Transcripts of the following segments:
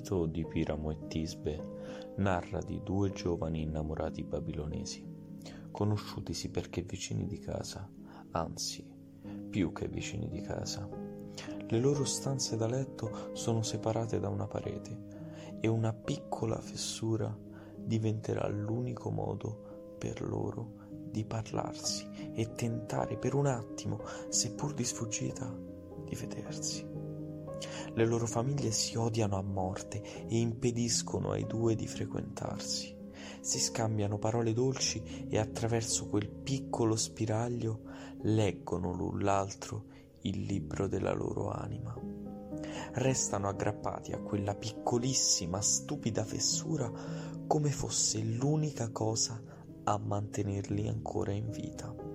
mito di Piramo e Tisbe narra di due giovani innamorati babilonesi, conosciutisi perché vicini di casa, anzi, più che vicini di casa. Le loro stanze da letto sono separate da una parete e una piccola fessura diventerà l'unico modo per loro di parlarsi e tentare per un attimo, seppur di sfuggita, di vedersi. Le loro famiglie si odiano a morte e impediscono ai due di frequentarsi. Si scambiano parole dolci e attraverso quel piccolo spiraglio leggono l'un l'altro il libro della loro anima. Restano aggrappati a quella piccolissima, stupida fessura come fosse l'unica cosa a mantenerli ancora in vita.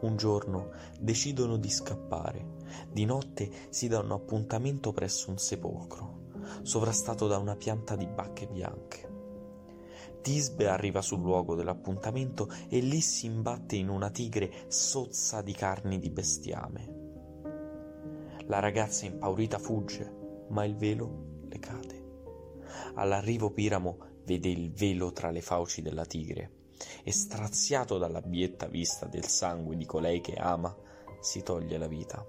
Un giorno decidono di scappare. Di notte si danno appuntamento presso un sepolcro, sovrastato da una pianta di bacche bianche. Tisbe arriva sul luogo dell'appuntamento e lì si imbatte in una tigre sozza di carni di bestiame. La ragazza impaurita fugge, ma il velo le cade. All'arrivo Piramo vede il velo tra le fauci della tigre e straziato dalla bietta vista del sangue di colei che ama, si toglie la vita.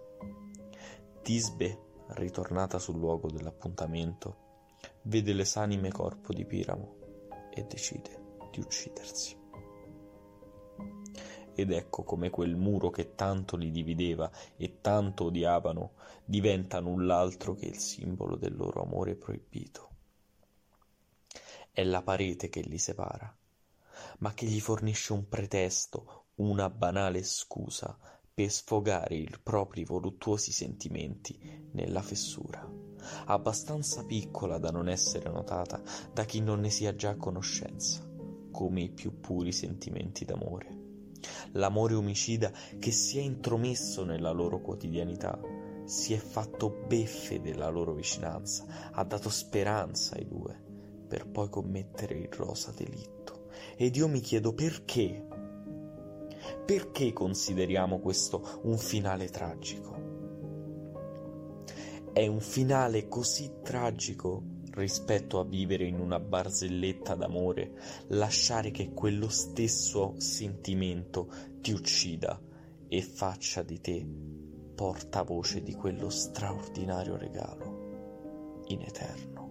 Tisbe, ritornata sul luogo dell'appuntamento, vede l'esanime corpo di Piramo e decide di uccidersi. Ed ecco come quel muro che tanto li divideva e tanto odiavano diventa null'altro che il simbolo del loro amore proibito. È la parete che li separa, ma che gli fornisce un pretesto, una banale scusa per sfogare i propri voluttuosi sentimenti nella fessura, abbastanza piccola da non essere notata da chi non ne sia già a conoscenza, come i più puri sentimenti d'amore. L'amore omicida che si è intromesso nella loro quotidianità, si è fatto beffe della loro vicinanza, ha dato speranza ai due, per poi commettere il rosa delitto. Ed io mi chiedo perché? Perché consideriamo questo un finale tragico? È un finale così tragico rispetto a vivere in una barzelletta d'amore, lasciare che quello stesso sentimento ti uccida e faccia di te portavoce di quello straordinario regalo in eterno.